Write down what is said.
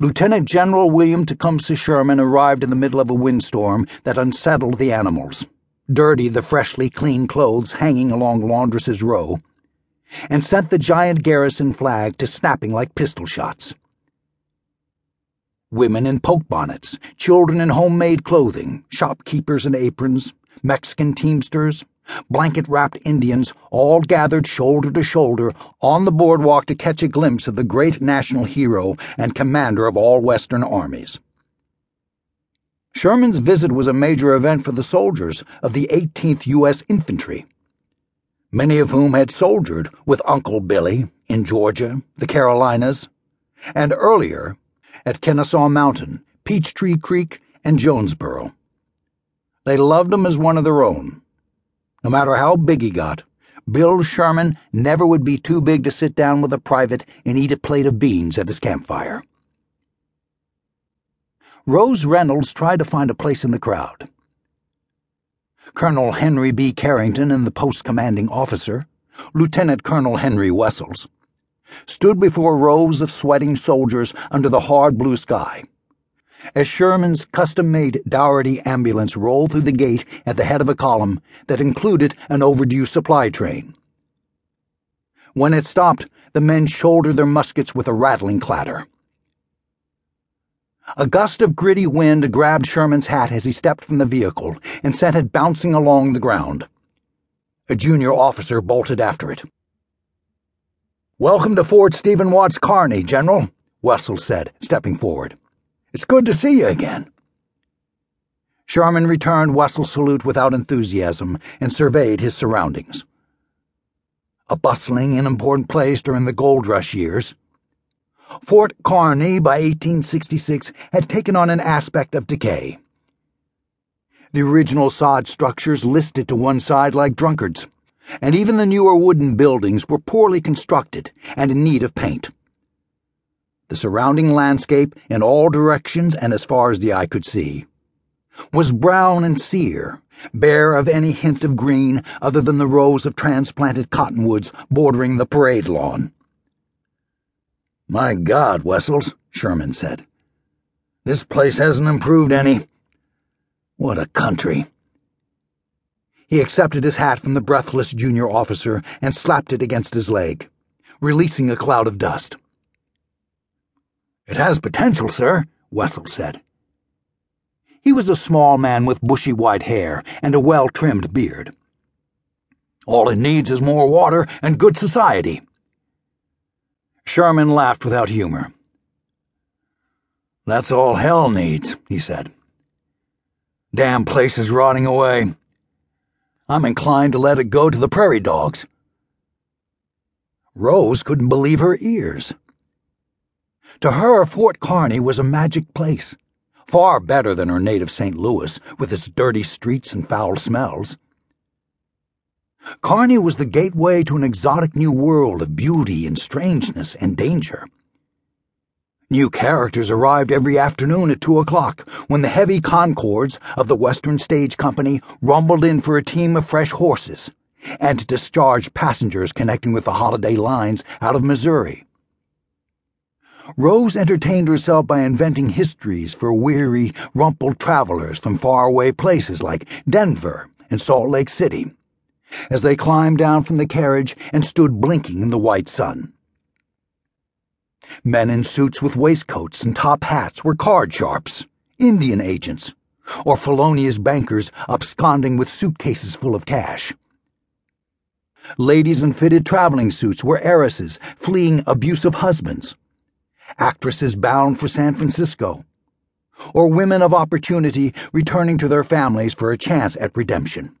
Lieutenant General William Tecumseh Sherman arrived in the middle of a windstorm that unsettled the animals, dirtied the freshly cleaned clothes hanging along Laundress's row, and sent the giant garrison flag to snapping like pistol shots. Women in poke bonnets, children in homemade clothing, shopkeepers in aprons, Mexican teamsters, blanket wrapped Indians all gathered shoulder to shoulder on the boardwalk to catch a glimpse of the great national hero and commander of all Western armies. Sherman's visit was a major event for the soldiers of the 18th U.S. Infantry, many of whom had soldiered with Uncle Billy in Georgia, the Carolinas, and earlier at Kennesaw Mountain, Peachtree Creek, and Jonesboro. They loved him as one of their own no matter how big he got, Bill Sherman never would be too big to sit down with a private and eat a plate of beans at his campfire. Rose Reynolds tried to find a place in the crowd. Colonel Henry B. Carrington and the post commanding officer, Lieutenant Colonel Henry Wessels, stood before rows of sweating soldiers under the hard blue sky as Sherman's custom made Dougherty ambulance rolled through the gate at the head of a column that included an overdue supply train. When it stopped, the men shouldered their muskets with a rattling clatter. A gust of gritty wind grabbed Sherman's hat as he stepped from the vehicle and sent it bouncing along the ground. A junior officer bolted after it. Welcome to Fort Stephen Watts Kearny, General, Wessels said, stepping forward. It's good to see you again. Sherman returned Wessel's salute without enthusiasm and surveyed his surroundings. A bustling and important place during the gold rush years, Fort Kearny by 1866 had taken on an aspect of decay. The original sod structures listed to one side like drunkards, and even the newer wooden buildings were poorly constructed and in need of paint. The surrounding landscape, in all directions and as far as the eye could see, was brown and sere, bare of any hint of green other than the rows of transplanted cottonwoods bordering the parade lawn. My God, Wessels, Sherman said. This place hasn't improved any. What a country. He accepted his hat from the breathless junior officer and slapped it against his leg, releasing a cloud of dust. It has potential, sir, Wessels said. He was a small man with bushy white hair and a well trimmed beard. All it needs is more water and good society. Sherman laughed without humor. That's all hell needs, he said. Damn place is rotting away. I'm inclined to let it go to the prairie dogs. Rose couldn't believe her ears. To her, Fort Kearney was a magic place, far better than her native St. Louis, with its dirty streets and foul smells. Kearney was the gateway to an exotic new world of beauty and strangeness and danger. New characters arrived every afternoon at two o'clock when the heavy Concords of the Western Stage Company rumbled in for a team of fresh horses and discharged passengers connecting with the Holladay lines out of Missouri. Rose entertained herself by inventing histories for weary, rumpled travelers from faraway places like Denver and Salt Lake City, as they climbed down from the carriage and stood blinking in the white sun. Men in suits with waistcoats and top hats were card sharps, Indian agents, or felonious bankers absconding with suitcases full of cash. Ladies in fitted traveling suits were heiresses fleeing abusive husbands actresses bound for San Francisco, or women of opportunity returning to their families for a chance at redemption.